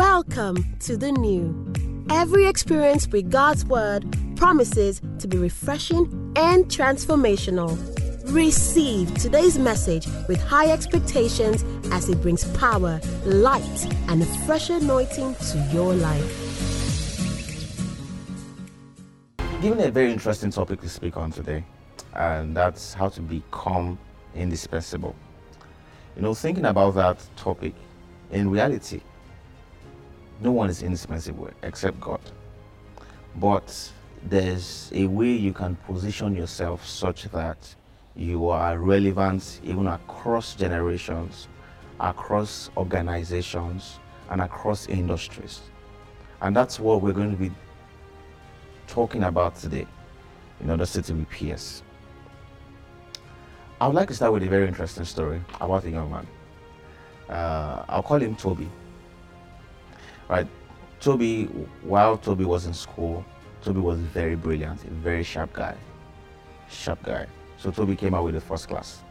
Welcome to the new. Every experience with God's Word promises to be refreshing and transformational. Receive today's message with high expectations as it brings power, light, and a fresh anointing to your life. Given a very interesting topic to speak on today, and that's how to become indispensable. You know, thinking about that topic, in reality, no one is indispensable except God. But there's a way you can position yourself such that you are relevant even across generations, across organizations, and across industries. And that's what we're going to be talking about today in Audacity with PS. I would like to start with a very interesting story about a young man. Uh, I'll call him Toby. Right, Toby, while Toby was in school, Toby was very brilliant, a very sharp guy. Sharp guy. So Toby came out with the first class.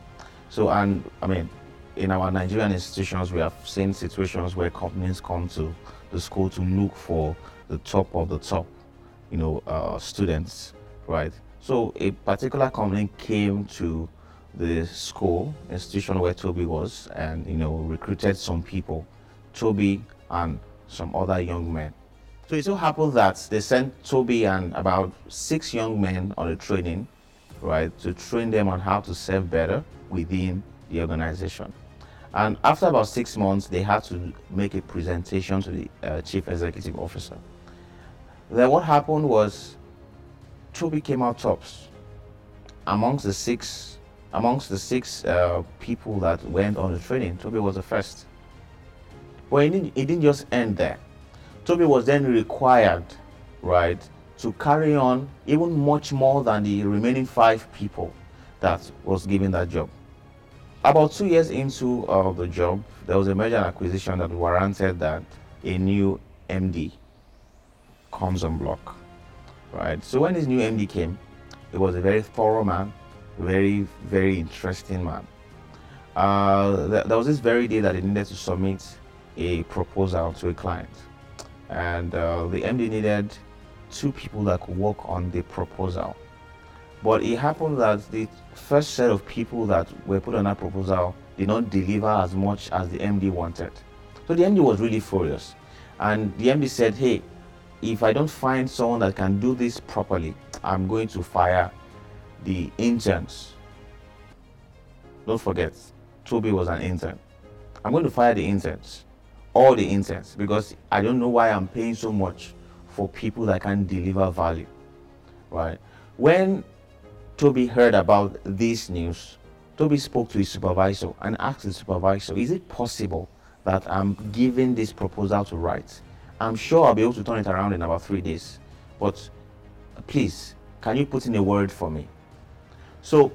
So, and I mean, in our Nigerian institutions, we have seen situations where companies come to the school to look for the top of the top, you know, uh, students, right? So a particular company came to the school institution where Toby was, and you know, recruited some people, Toby and some other young men. So it so happened that they sent Toby and about six young men on a training right, to train them on how to serve better within the organization. And after about six months, they had to make a presentation to the uh, chief executive officer. Then what happened was Toby came out tops amongst the six amongst the six uh, people that went on the training. Toby was the first. But it didn't, it didn't just end there. Toby was then required, right, to carry on even much more than the remaining five people that was given that job. About two years into uh, the job, there was a merger and acquisition that warranted that a new MD comes on block, right? So when this new MD came, it was a very thorough man, very very interesting man. Uh, th- there was this very day that he needed to submit a proposal to a client, and uh, the MD needed two people that could work on the proposal. But it happened that the first set of people that were put on that proposal did not deliver as much as the MD wanted. So the MD was really furious. And the MD said, Hey, if I don't find someone that can do this properly, I'm going to fire the interns. Don't forget, Toby was an intern. I'm going to fire the interns, all the interns, because I don't know why I'm paying so much for people that can deliver value. Right? When Toby heard about this news, Toby spoke to his supervisor and asked the supervisor, Is it possible that I'm giving this proposal to write? I'm sure I'll be able to turn it around in about three days. But please, can you put in a word for me? So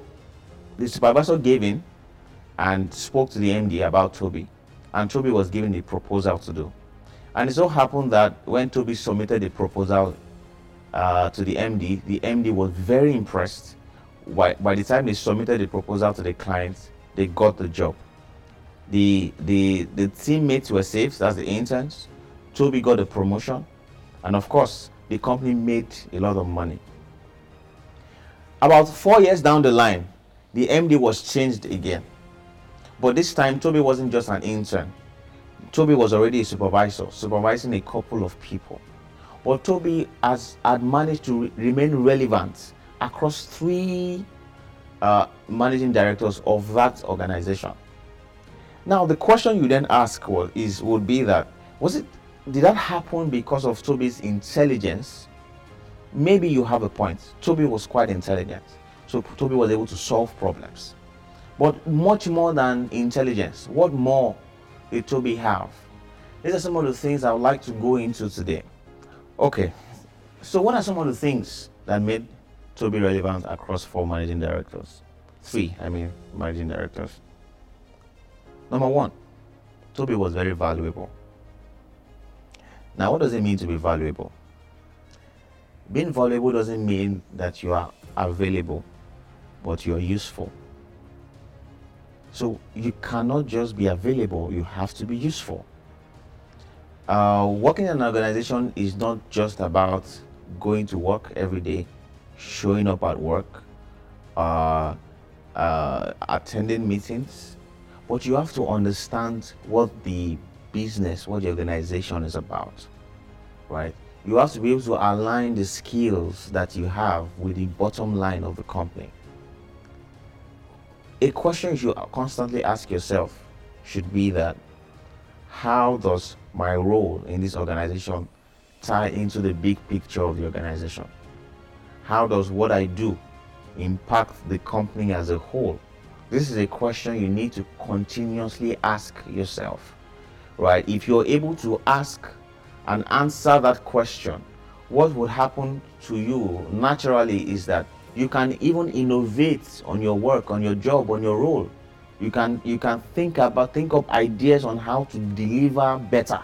the supervisor gave in and spoke to the MD about Toby. And Toby was given the proposal to do. And it so happened that when Toby submitted the proposal uh, to the MD, the MD was very impressed. By, by the time they submitted the proposal to the client, they got the job. The, the, the teammates were safe, that's the interns. Toby got a promotion. And of course, the company made a lot of money. About four years down the line, the MD was changed again. But this time, Toby wasn't just an intern Toby was already a supervisor, supervising a couple of people. But Toby has had managed to re- remain relevant across three uh, managing directors of that organization. Now, the question you then ask was, is would be that was it did that happen because of Toby's intelligence? Maybe you have a point. Toby was quite intelligent, so Toby was able to solve problems. But much more than intelligence, what more did Toby have? These are some of the things I would like to go into today. Okay, so what are some of the things that made Toby relevant across four managing directors? Three, I mean, managing directors. Number one, Toby was very valuable. Now, what does it mean to be valuable? Being valuable doesn't mean that you are available, but you are useful. So you cannot just be available, you have to be useful. Uh, working in an organization is not just about going to work every day, showing up at work, uh, uh, attending meetings, but you have to understand what the business, what the organization is about, right? You have to be able to align the skills that you have with the bottom line of the company. A question you constantly ask yourself should be that how does my role in this organization tie into the big picture of the organization? How does what I do impact the company as a whole? This is a question you need to continuously ask yourself, right? If you're able to ask and answer that question, what would happen to you naturally is that you can even innovate on your work, on your job, on your role. You can you can think about think of ideas on how to deliver better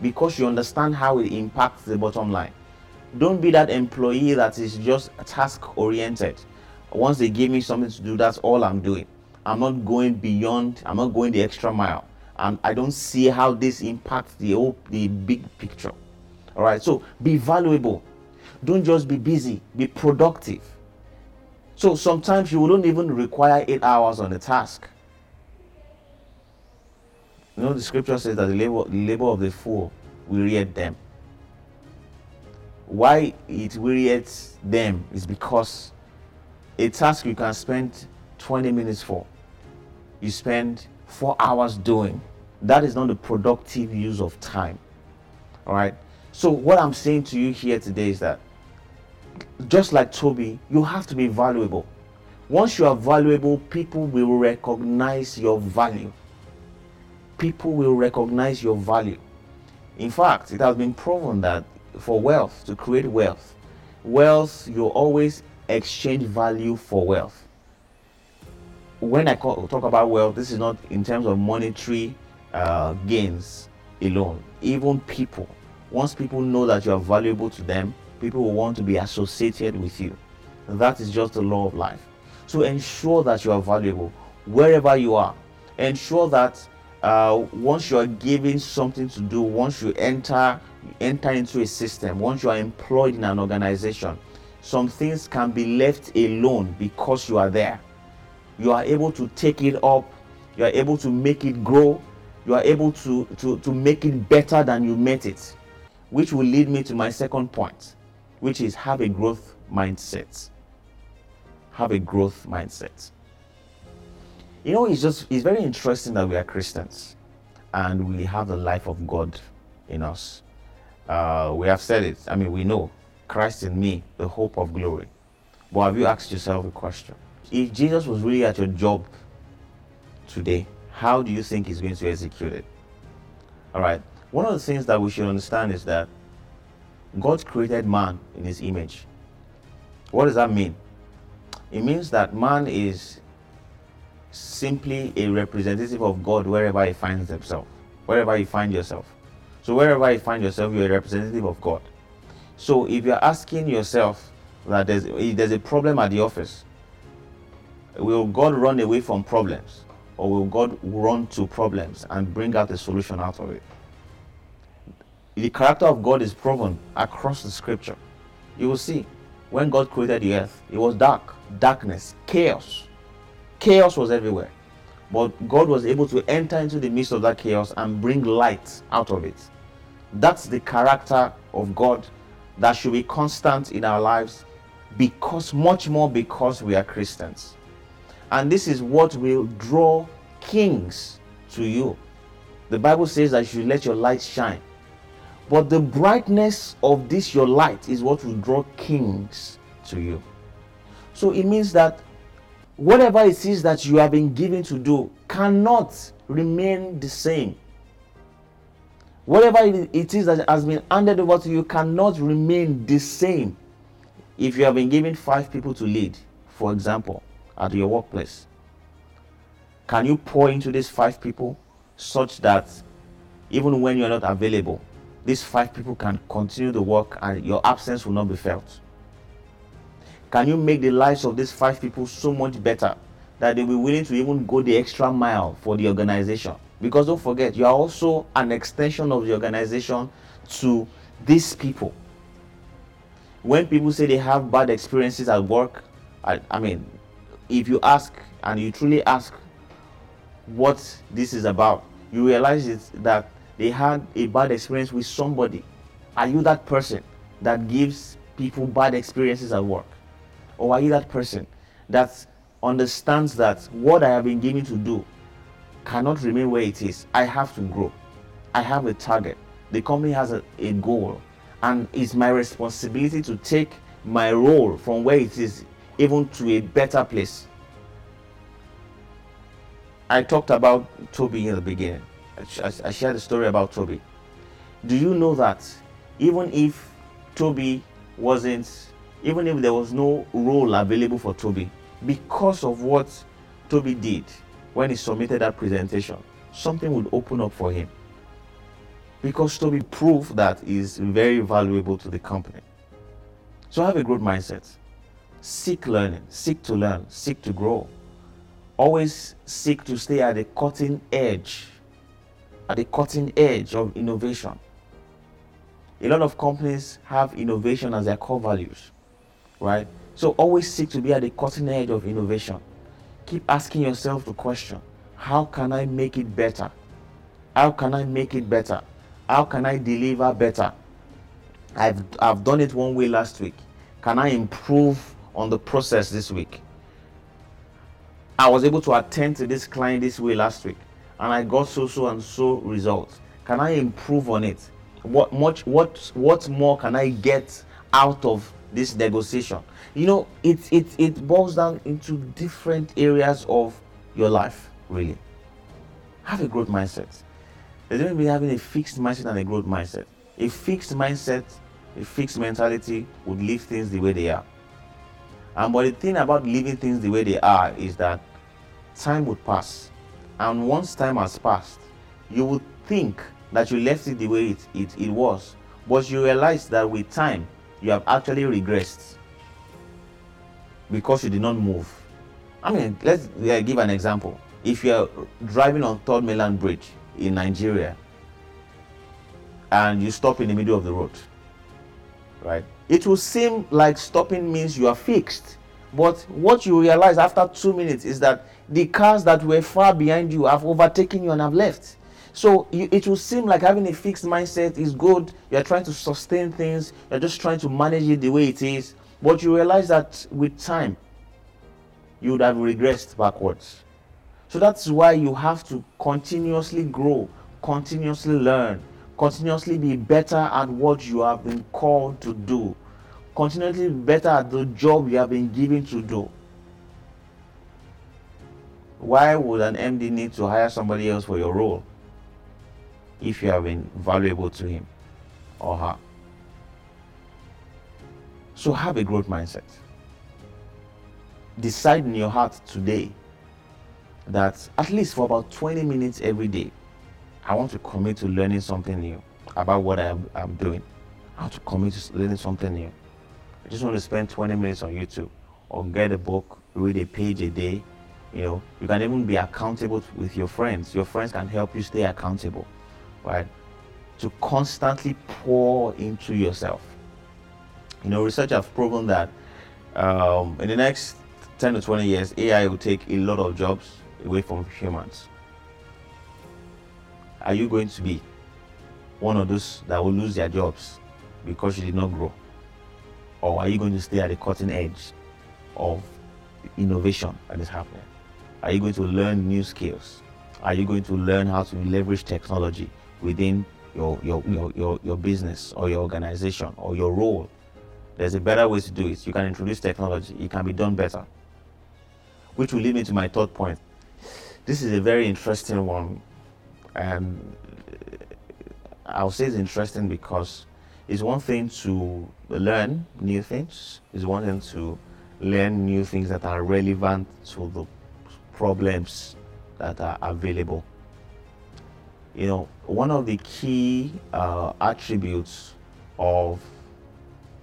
because you understand how it impacts the bottom line. Don't be that employee that is just task oriented once they give me something to do, that's all I'm doing. I'm not going beyond, I'm not going the extra mile. And I don't see how this impacts the whole the big picture. All right, so be valuable. Don't just be busy, be productive. So sometimes you don't even require eight hours on a task. You know, the scripture says that the labor, labor of the fool wearied them. Why it wearied them is because a task you can spend 20 minutes for, you spend four hours doing. That is not the productive use of time. All right. So, what I'm saying to you here today is that just like Toby, you have to be valuable. Once you are valuable, people will recognize your value. People will recognize your value. In fact, it has been proven that for wealth, to create wealth, wealth, you always exchange value for wealth. When I call, talk about wealth, this is not in terms of monetary uh, gains alone. Even people, once people know that you are valuable to them, people will want to be associated with you. That is just the law of life. So ensure that you are valuable wherever you are. Ensure that uh, once you are given something to do, once you enter enter into a system, once you are employed in an organization, some things can be left alone because you are there. You are able to take it up, you are able to make it grow, you are able to, to, to make it better than you met it. Which will lead me to my second point, which is have a growth mindset. Have a growth mindset. You know, it's just it's very interesting that we are Christians and we have the life of God in us. Uh, we have said it. I mean, we know Christ in me, the hope of glory. But have you asked yourself a question? If Jesus was really at your job today, how do you think he's going to execute it? All right. One of the things that we should understand is that God created man in his image. What does that mean? It means that man is simply a representative of God wherever he finds himself, wherever you find yourself. So wherever you find yourself, you're a representative of God. So if you're asking yourself that there's, there's a problem at the office, will God run away from problems? Or will God run to problems and bring out a solution out of it? The character of God is proven across the scripture. You will see when God created the earth, it was dark, darkness, chaos. Chaos was everywhere. But God was able to enter into the midst of that chaos and bring light out of it. That's the character of God that should be constant in our lives because much more because we are Christians. And this is what will draw kings to you. The Bible says that you let your light shine. But the brightness of this your light is what will draw kings to you. So it means that whatever it is that you have been given to do cannot remain the same Whatever it is that has been handed over to you cannot remain the same. If you have been given five people to lead, for example, at your workplace, can you pour into these five people such that even when you're not available, these five people can continue the work and your absence will not be felt? Can you make the lives of these five people so much better that they'll be willing to even go the extra mile for the organization? Because don't forget, you are also an extension of the organization to these people. When people say they have bad experiences at work, I, I mean, if you ask and you truly ask what this is about, you realize that they had a bad experience with somebody. Are you that person that gives people bad experiences at work? Or are you that person that understands that what I have been given to do cannot remain where it is? I have to grow. I have a target. The company has a, a goal. And it's my responsibility to take my role from where it is even to a better place. I talked about Toby in the beginning. I, I shared a story about Toby. Do you know that even if Toby wasn't, even if there was no role available for Toby, because of what Toby did when he submitted that presentation, something would open up for him. Because Toby proved that is very valuable to the company. So have a growth mindset. Seek learning, seek to learn, seek to grow. Always seek to stay at the cutting edge, at the cutting edge of innovation. A lot of companies have innovation as their core values, right? So always seek to be at the cutting edge of innovation. Keep asking yourself the question how can I make it better? How can I make it better? How can I deliver better? I've, I've done it one way last week. Can I improve on the process this week. I was able to attend to this client this way last week and I got so so and so results. Can I improve on it? What much what what more can I get out of this negotiation? You know, it it it boils down into different areas of your life, really. Have a growth mindset. There's going to be having a fixed mindset and a growth mindset. A fixed mindset, a fixed mentality would leave things the way they are. And but the thing about leaving things the way they are is that time would pass. And once time has passed, you would think that you left it the way it, it, it was. But you realize that with time, you have actually regressed because you did not move. I mean, let's give an example. If you're driving on Third Mainland Bridge in Nigeria and you stop in the middle of the road, right? it will seem like stopping means you are fixed. But what you realize after two minutes is that the cars that were far behind you have overtaken you and have left. So you, it will seem like having a fixed mindset is good. You're trying to sustain things, you're just trying to manage it the way it is. But you realize that with time, you would have regressed backwards. So that's why you have to continuously grow, continuously learn, continuously be better at what you have been called to do continuously be better at the job you have been given to do why would an md need to hire somebody else for your role if you have been valuable to him or her so have a growth mindset decide in your heart today that at least for about 20 minutes every day I want to commit to learning something new about what I'm, I'm doing. I want to commit to learning something new. I just want to spend 20 minutes on YouTube or get a book, read a page a day. You know, you can even be accountable with your friends. Your friends can help you stay accountable, right? To constantly pour into yourself. You know, research have proven that um, in the next 10 to 20 years, AI will take a lot of jobs away from humans are you going to be one of those that will lose their jobs because you did not grow? Or are you going to stay at the cutting edge of innovation that is happening? Are you going to learn new skills? Are you going to learn how to leverage technology within your, your, your, your, your business or your organization or your role? There's a better way to do it. You can introduce technology, it can be done better. Which will lead me to my third point. This is a very interesting one and I'll say it's interesting because it's one thing to learn new things, it's one thing to learn new things that are relevant to the problems that are available. You know, one of the key uh, attributes of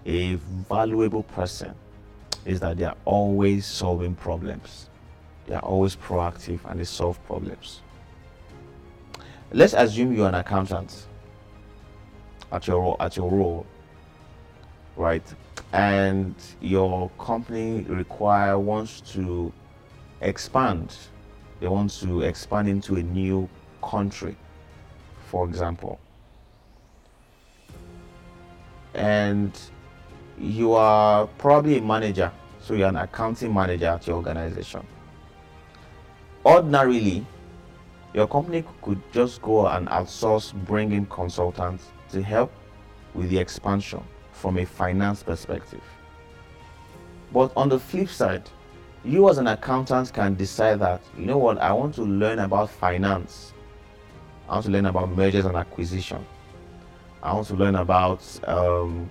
a valuable person is that they are always solving problems. They are always proactive and they solve problems. let's assume you're an accountant at your at your role, right? And your company require wants to expand. They want to expand into a new country, for example. And you are probably a manager, so you're an accounting manager at your organization. Ordinarily, your company could just go and outsource bringing consultants to help with the expansion from a finance perspective. But on the flip side, you as an accountant can decide that, you know what, I want to learn about finance. I want to learn about mergers and acquisition. I want to learn about um,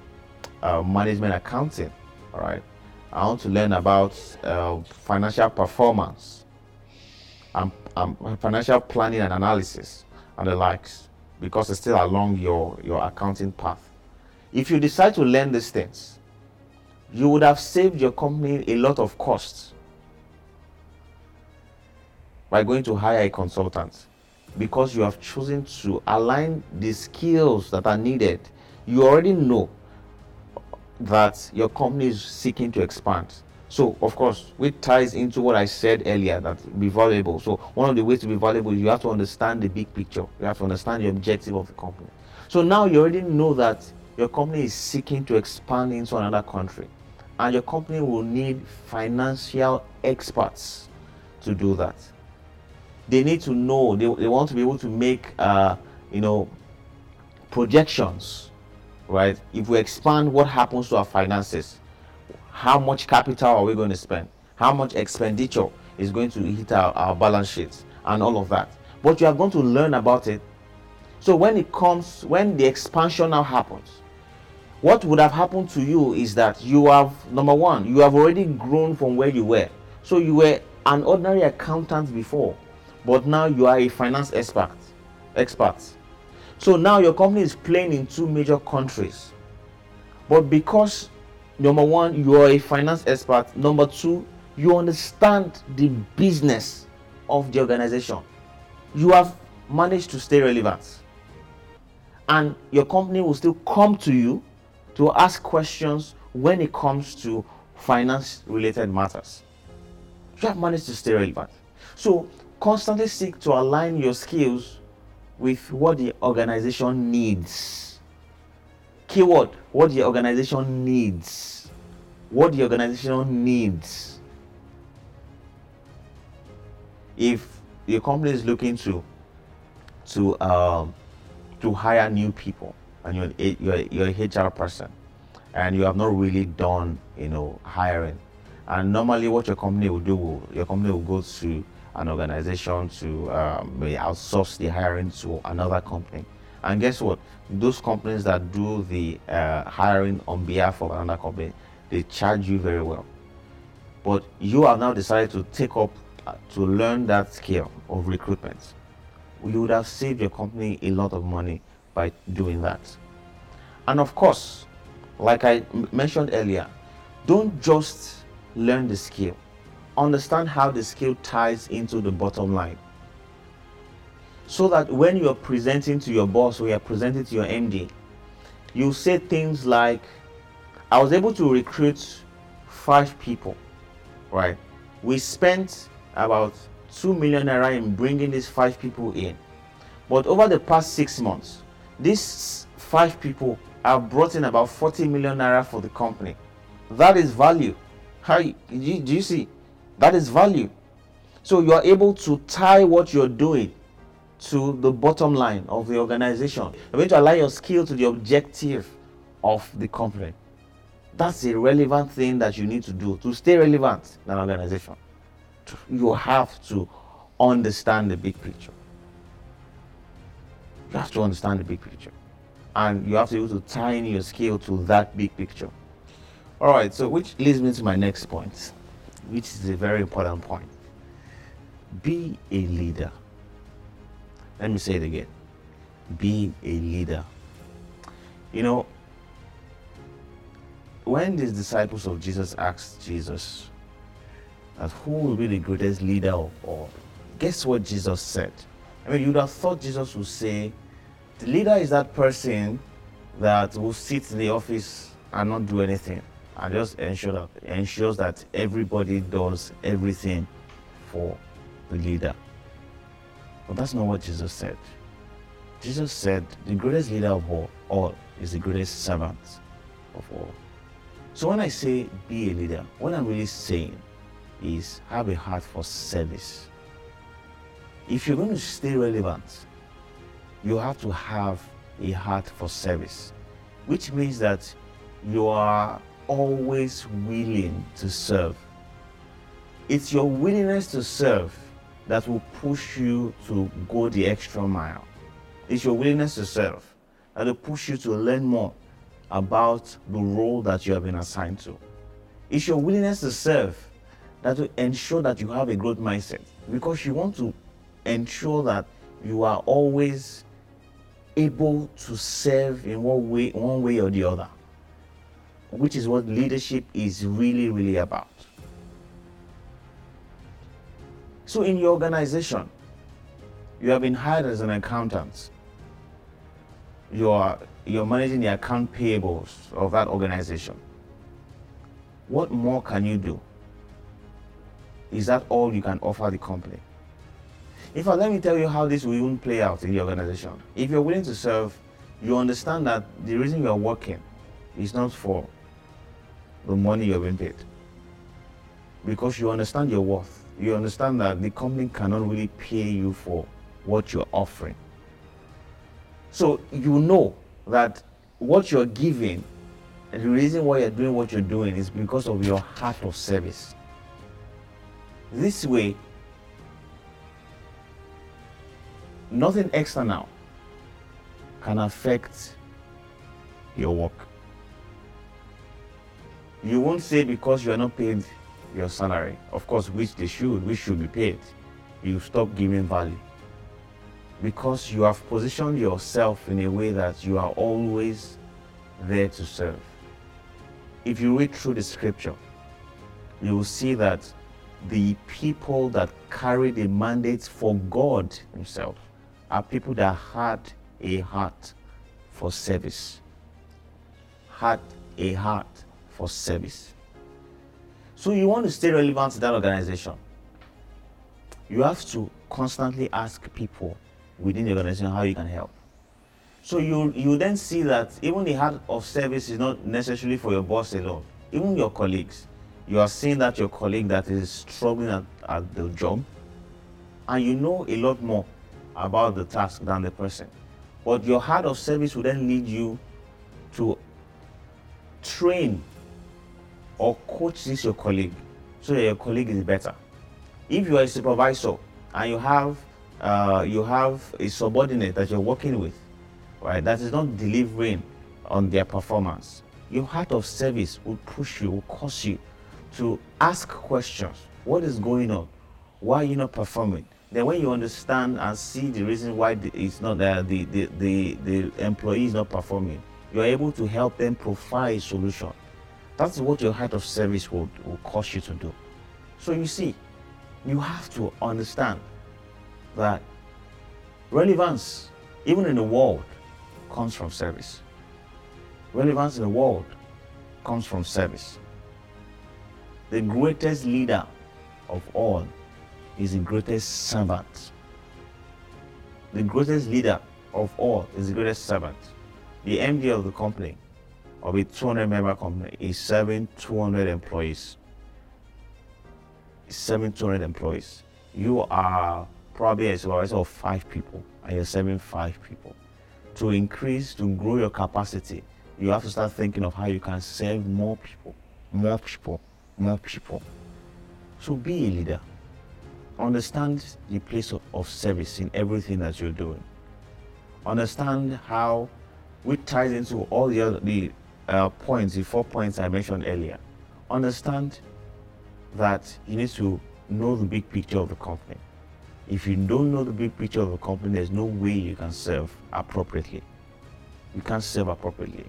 uh, management accounting. All right. I want to learn about uh, financial performance and financial planning and analysis and the likes because it's still along your, your accounting path. If you decide to learn these things, you would have saved your company a lot of costs by going to hire a consultant because you have chosen to align the skills that are needed. You already know that your company is seeking to expand. So, of course, which ties into what I said earlier that be valuable. So, one of the ways to be valuable, you have to understand the big picture. You have to understand the objective of the company. So now you already know that your company is seeking to expand into another country, and your company will need financial experts to do that. They need to know. They, they want to be able to make, uh, you know, projections, right? If we expand, what happens to our finances? how much capital are we going to spend? How much expenditure is going to hit our, our balance sheets and all of that. But you are going to learn about it. So when it comes, when the expansion now happens, what would have happened to you is that you have number one, you have already grown from where you were. So you were an ordinary accountant before, but now you are a finance expert. Expert. So now your company is playing in two major countries. But because number one, you are a finance expert. Number two, you understand the business of the organization. You have managed to stay relevant. And your company will still come to you to ask questions when it comes to finance related matters. You have managed to stay relevant. So constantly seek to align your skills with what the organization needs. Keyword what the organization needs. What the organization needs. If your company is looking to to um, to hire new people and you're, you're, you're a HR person and you have not really done you know hiring and normally what your company will do your company will go to an organization to um, outsource the hiring to another company and guess what? Those companies that do the uh, hiring on behalf of another company, they charge you very well. But you have now decided to take up uh, to learn that skill of recruitment. You would have saved your company a lot of money by doing that. And of course, like I m- mentioned earlier, don't just learn the skill. Understand how the skill ties into the bottom line so that when you're presenting to your boss or you're presenting to your MD, you say things like, I was able to recruit five people, right? We spent about 2 million naira in bringing these five people in. But over the past six months, these five people have brought in about 40 million naira for the company. That is value. How do you, do you see? That is value. So you are able to tie what you're doing to the bottom line of the organization. You're going to align your skill to the objective of the company. That's a relevant thing that you need to do to stay relevant in an organization. You have to understand the big picture. You have to understand the big picture. And you have to be able to tie in your skill to that big picture. All right, so which leads me to my next point, which is a very important point. Be a leader. Let me say it again be a leader. You know, when these disciples of Jesus asked Jesus that who will be the greatest leader of all, guess what Jesus said? I mean, you'd have thought Jesus would say, the leader is that person that will sit in the office and not do anything and just ensure that ensures that everybody does everything for the leader. But that's not what Jesus said. Jesus said the greatest leader of all, all is the greatest servant of all. So when I say be a leader, what I'm really saying is have a heart for service. If you're going to stay relevant, you have to have a heart for service, which means that you are always willing to serve. It's your willingness to serve that will push you to go the extra mile. It's your willingness to serve that will push you to learn more about the role that you have been assigned to. It's your willingness to serve that will ensure that you have a growth mindset because you want to ensure that you are always able to serve in one way, one way or the other, which is what leadership is really, really about. So, in your organization, you have been hired as an accountant. You are you're managing the account payables of that organization. What more can you do? Is that all you can offer the company? In fact, let me tell you how this will even play out in the organization. If you're willing to serve, you understand that the reason you're working is not for the money you're being paid. Because you understand your worth. You understand that the company cannot really pay you for what you're offering. So you know that what you're giving, and the reason why you're doing what you're doing is because of your heart of service. This way, nothing external can affect your work. You won't say because you are not paid your salary, of course, which they should, which should be paid, you stop giving value. Because you have positioned yourself in a way that you are always there to serve. If you read through the scripture, you will see that the people that carry the mandates for God Himself are people that had a heart for service. Had a heart for service. So you want to stay relevant to that organization. You have to constantly ask people within the organization how you can help. So you you then see that even the heart of service is not necessarily for your boss alone, even your colleagues. You are seeing that your colleague that is struggling at, at the job, and you know a lot more about the task than the person. But your heart of service will then lead you to train or coach this your colleague so that your colleague is better. If you are a supervisor and you have uh, you have a subordinate that you're working with, right, that is not delivering on their performance, your heart of service will push you, will cause you to ask questions. What is going on? Why are you not performing? Then when you understand and see the reason why it's not the, the, the, the employee is not performing, you're able to help them provide a solution. That's what your heart of service will, will cause you to do. So you see, you have to understand that relevance, even in the world, comes from service. Relevance in the world comes from service. The greatest leader of all is the greatest servant. The greatest leader of all is the greatest servant. The MD of the company, of a 200 member company, is serving 200 employees. serving 200 employees. You are probably a supervisor of five people and you're serving five people. To increase, to grow your capacity, you have to start thinking of how you can serve more people, more people, more people. So be a leader understand the place of, of service in everything that you're doing. Understand how, which ties into all the other the uh, points, the four points I mentioned earlier. Understand that you need to know the big picture of the company. If you don't know the big picture of the company, there's no way you can serve appropriately. You can't serve appropriately.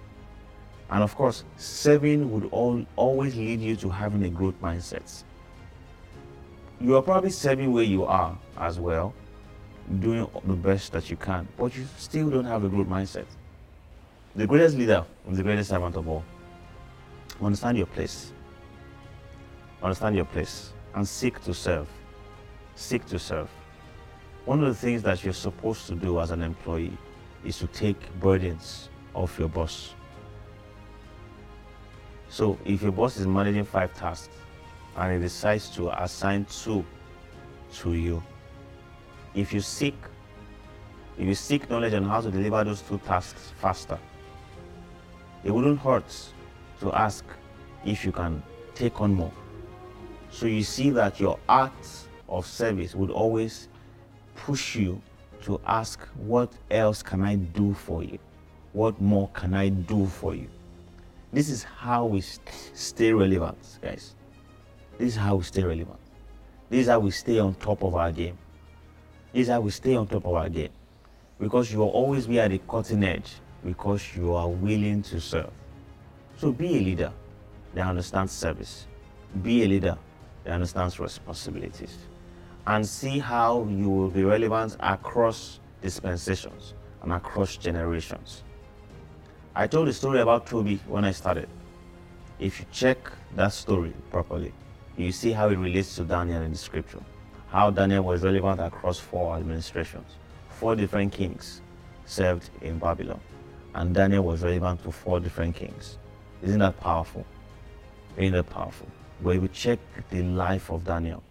And of course, serving would all, always lead you to having a growth mindset you are probably serving where you are as well, doing the best that you can, but you still don't have a growth mindset. The greatest leader is the greatest servant of all. Understand your place. Understand your place and seek to serve. Seek to serve. One of the things that you're supposed to do as an employee is to take burdens off your boss. So if your boss is managing five tasks and he decides to assign two to you, if you seek if you seek knowledge on how to deliver those two tasks faster, it wouldn't hurt to ask if you can take on more. So you see that your act of service would always push you to ask, What else can I do for you? What more can I do for you? This is how we stay relevant, guys. This is how we stay relevant. This is how we stay on top of our game. This is how we stay on top of our game. Because you will always be at the cutting edge because you are willing to serve. So be a leader that understands service. Be a leader that understands responsibilities. And see how you will be relevant across dispensations and across generations. I told the story about Toby when I started. If you check that story properly, you see how it relates to Daniel in the scripture. How Daniel was relevant across four administrations. Four different kings served in Babylon. And Daniel was relevant to four different kings. Isn't that powerful? Isn't that powerful? If we check the life of Daniel,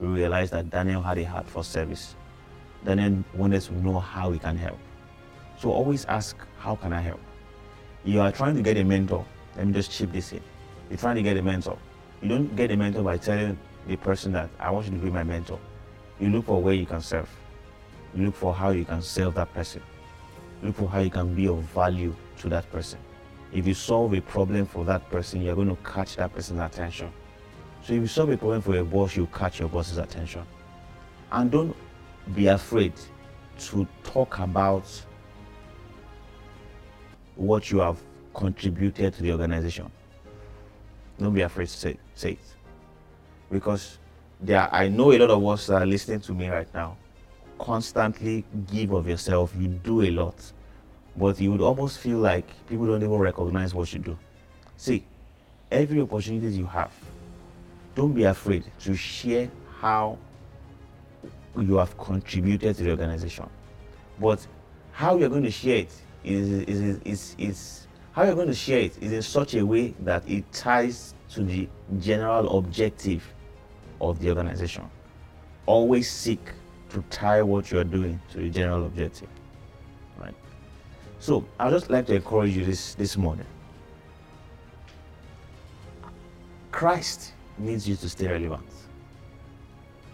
we realize that Daniel had a heart for service. Daniel wanted to know how he can help. So always ask, how can I help? You are trying to get a mentor. Let me just chip this in. You're trying to get a mentor. You don't get a mentor by telling the person that I want you to be my mentor. You look for where you can serve. You look for how you can serve that person. Look for how you can be of value to that person. If you solve a problem for that person, you're going to catch that person's attention. So if you solve a problem for a boss, you catch your boss's attention. And don't be afraid to talk about what you have contributed to the organization. Don't be afraid to say, say it. Because there, I know a lot of us are listening to me right now constantly give of yourself. You do a lot, but you would almost feel like people don't even recognize what you do. See, every opportunity you have, don't be afraid to share how you have contributed to the organization. But how you're going to share it is, is, is, is how you're going to share it is in such a way that it ties to the general objective of the organization. Always seek to tie what you're doing to the general objective. Right? So I'd just like to encourage you this, this morning. Christ needs you to stay relevant.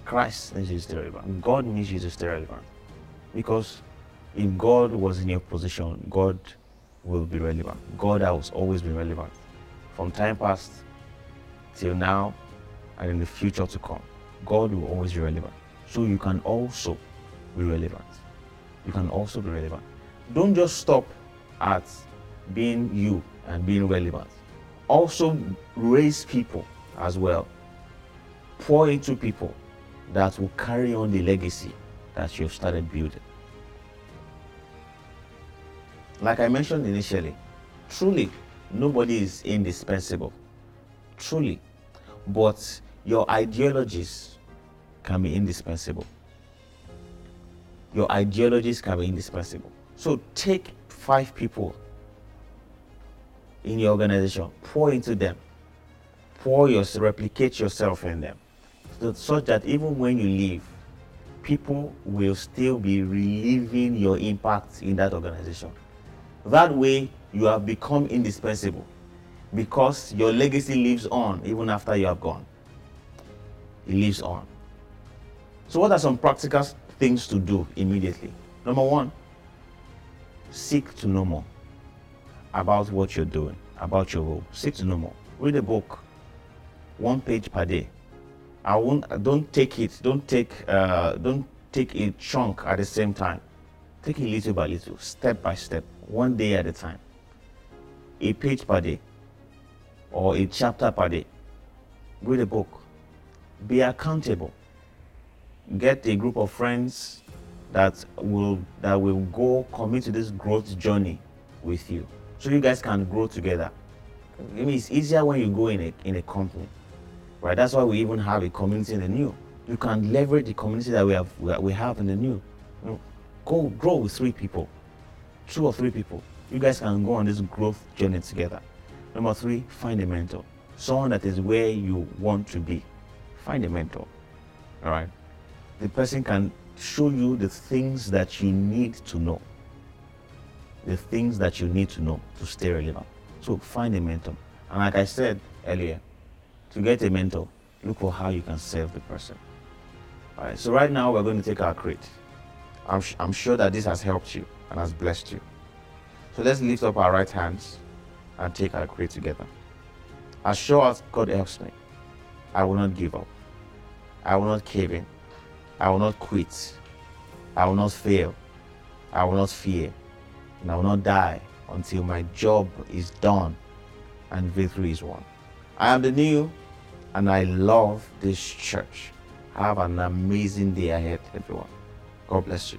Christ needs you to stay relevant. God needs you to stay relevant. Because if God was in your position, God will be relevant. God has always been relevant. From time past till now and in the future to come, God will always be relevant. So you can also be relevant. You can also be relevant. Don't just stop at being you and being relevant. Also raise people as well. Pour into people that will carry on the legacy that you've started building. Like I mentioned initially, truly nobody is indispensable. Truly. But your ideologies can be indispensable. Your ideologies can be indispensable. So take five people in your organization, pour into them, pour your replicate yourself in them, so, such that even when you leave, people will still be reliving your impact in that organization. That way, you have become indispensable because your legacy lives on even after you have gone. It lives on. So, what are some practical things to do immediately? Number one, seek to know more about what you're doing, about your role. Seek to know more. Read a book, one page per day. I won't. Don't take it. Don't take. Uh, don't take a chunk at the same time. Take it little by little, step by step, one day at a time. A page per day or a chapter per day. Read a book. Be accountable. Get a group of friends that will that will go commit to this growth journey with you, so you guys can grow together. I mean, it's easier when you go in a in a company, right? That's why we even have a community in the new. You can leverage the community that we have we have in the new. Go grow with three people, two or three people. You guys can go on this growth journey together. Number three, find a mentor, someone that is where you want to be. Find a mentor. All right, the person can show you the things that you need to know. The things that you need to know to stay relevant. So find a mentor. And like I said earlier, to get a mentor, look for how you can serve the person. All right, so right now we're going to take our creed. I'm, I'm sure that this has helped you and has blessed you. So let's lift up our right hands and take our creed together. As sure as God helps me, I will not give up. I will not cave in. I will not quit. I will not fail. I will not fear. And I will not die until my job is done and victory is won. I am the new and I love this church. Have an amazing day ahead, everyone. God bless you.